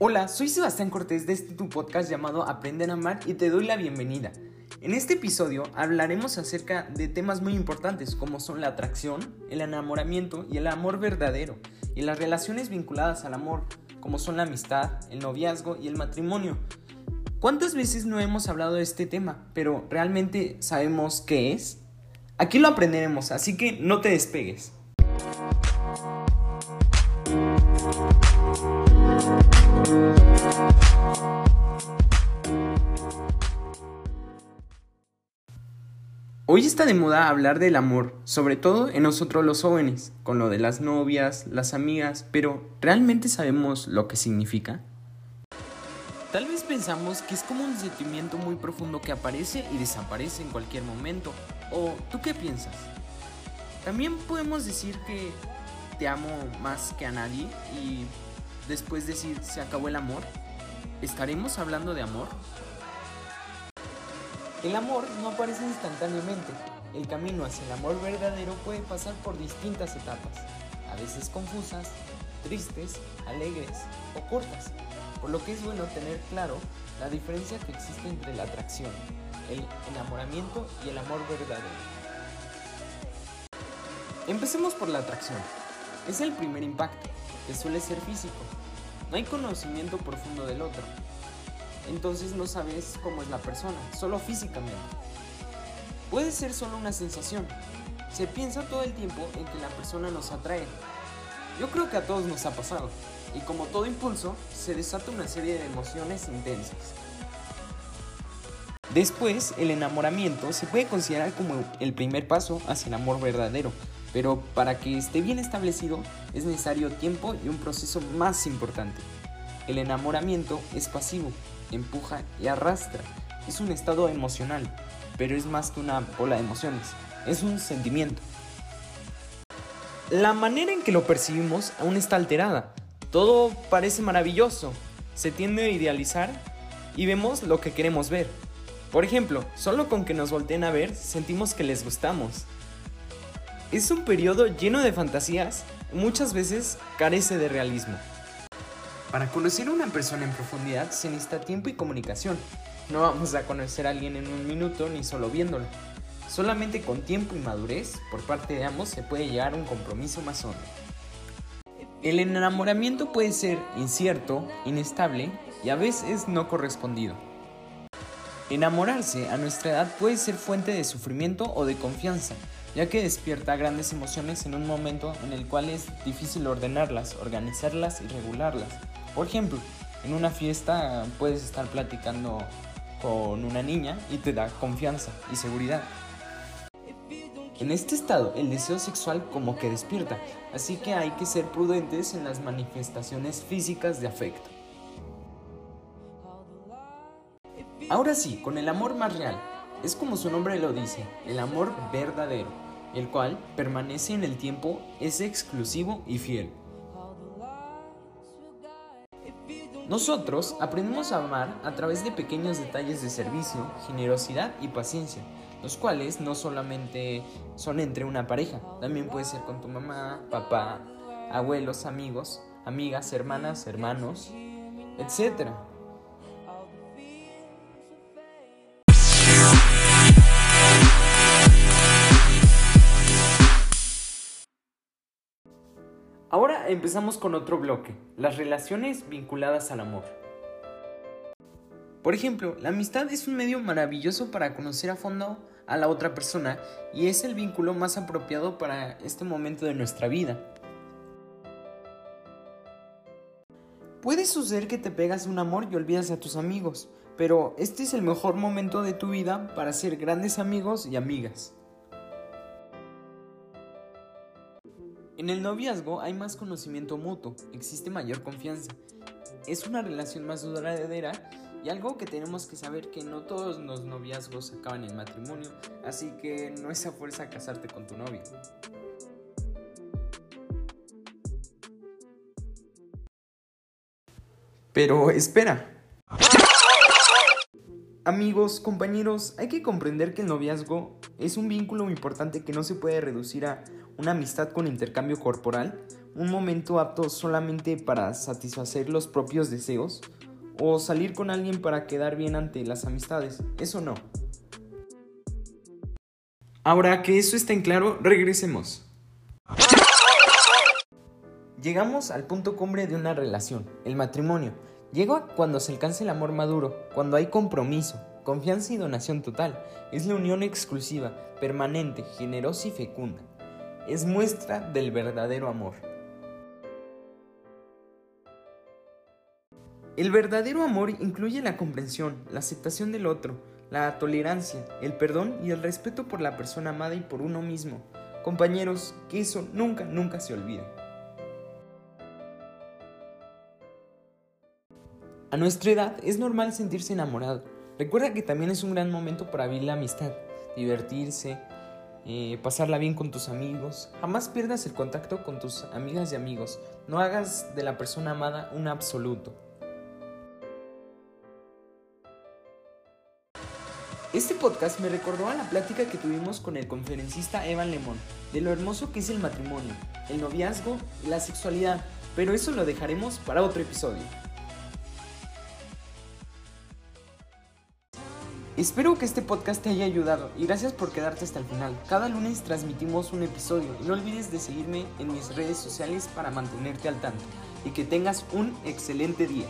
Hola, soy Sebastián Cortés de este tu podcast llamado Aprender a Amar y te doy la bienvenida. En este episodio hablaremos acerca de temas muy importantes como son la atracción, el enamoramiento y el amor verdadero, y las relaciones vinculadas al amor, como son la amistad, el noviazgo y el matrimonio. ¿Cuántas veces no hemos hablado de este tema, pero realmente sabemos qué es? Aquí lo aprenderemos, así que no te despegues. Hoy está de moda hablar del amor, sobre todo en nosotros los jóvenes, con lo de las novias, las amigas, pero ¿realmente sabemos lo que significa? Tal vez pensamos que es como un sentimiento muy profundo que aparece y desaparece en cualquier momento. ¿O tú qué piensas? También podemos decir que te amo más que a nadie y después decir se acabó el amor. ¿Estaremos hablando de amor? El amor no aparece instantáneamente. El camino hacia el amor verdadero puede pasar por distintas etapas, a veces confusas, tristes, alegres o cortas, por lo que es bueno tener claro la diferencia que existe entre la atracción, el enamoramiento y el amor verdadero. Empecemos por la atracción. Es el primer impacto, que suele ser físico. No hay conocimiento profundo del otro, entonces no sabes cómo es la persona, solo físicamente. Puede ser solo una sensación. Se piensa todo el tiempo en que la persona nos atrae. Yo creo que a todos nos ha pasado, y como todo impulso, se desata una serie de emociones intensas. Después, el enamoramiento se puede considerar como el primer paso hacia el amor verdadero, pero para que esté bien establecido es necesario tiempo y un proceso más importante. El enamoramiento es pasivo, empuja y arrastra. Es un estado emocional, pero es más que una bola de emociones, es un sentimiento. La manera en que lo percibimos aún está alterada. Todo parece maravilloso, se tiende a idealizar y vemos lo que queremos ver. Por ejemplo, solo con que nos volteen a ver sentimos que les gustamos. Es un periodo lleno de fantasías, muchas veces carece de realismo. Para conocer a una persona en profundidad se necesita tiempo y comunicación. No vamos a conocer a alguien en un minuto ni solo viéndolo. Solamente con tiempo y madurez por parte de ambos se puede llegar a un compromiso más hondo. El enamoramiento puede ser incierto, inestable y a veces no correspondido. Enamorarse a nuestra edad puede ser fuente de sufrimiento o de confianza, ya que despierta grandes emociones en un momento en el cual es difícil ordenarlas, organizarlas y regularlas. Por ejemplo, en una fiesta puedes estar platicando con una niña y te da confianza y seguridad. En este estado, el deseo sexual como que despierta, así que hay que ser prudentes en las manifestaciones físicas de afecto. Ahora sí, con el amor más real, es como su nombre lo dice, el amor verdadero, el cual permanece en el tiempo, es exclusivo y fiel. Nosotros aprendemos a amar a través de pequeños detalles de servicio, generosidad y paciencia, los cuales no solamente son entre una pareja, también puede ser con tu mamá, papá, abuelos, amigos, amigas, hermanas, hermanos, etc. Empezamos con otro bloque, las relaciones vinculadas al amor. Por ejemplo, la amistad es un medio maravilloso para conocer a fondo a la otra persona y es el vínculo más apropiado para este momento de nuestra vida. Puede suceder que te pegas un amor y olvidas a tus amigos, pero este es el mejor momento de tu vida para ser grandes amigos y amigas. En el noviazgo hay más conocimiento mutuo, existe mayor confianza. Es una relación más duradera y algo que tenemos que saber que no todos los noviazgos acaban en matrimonio, así que no es a fuerza casarte con tu novio. Pero espera. Amigos, compañeros, hay que comprender que el noviazgo es un vínculo importante que no se puede reducir a una amistad con intercambio corporal, un momento apto solamente para satisfacer los propios deseos o salir con alguien para quedar bien ante las amistades. Eso no. Ahora que eso está en claro, regresemos. Llegamos al punto cumbre de una relación, el matrimonio. Llega cuando se alcanza el amor maduro, cuando hay compromiso, confianza y donación total. Es la unión exclusiva, permanente, generosa y fecunda. Es muestra del verdadero amor. El verdadero amor incluye la comprensión, la aceptación del otro, la tolerancia, el perdón y el respeto por la persona amada y por uno mismo. Compañeros, que eso nunca, nunca se olvide. A nuestra edad es normal sentirse enamorado. Recuerda que también es un gran momento para vivir la amistad, divertirse, eh, pasarla bien con tus amigos. Jamás pierdas el contacto con tus amigas y amigos. No hagas de la persona amada un absoluto. Este podcast me recordó a la plática que tuvimos con el conferencista Evan Lemón, de lo hermoso que es el matrimonio, el noviazgo y la sexualidad, pero eso lo dejaremos para otro episodio. Espero que este podcast te haya ayudado y gracias por quedarte hasta el final. Cada lunes transmitimos un episodio y no olvides de seguirme en mis redes sociales para mantenerte al tanto y que tengas un excelente día.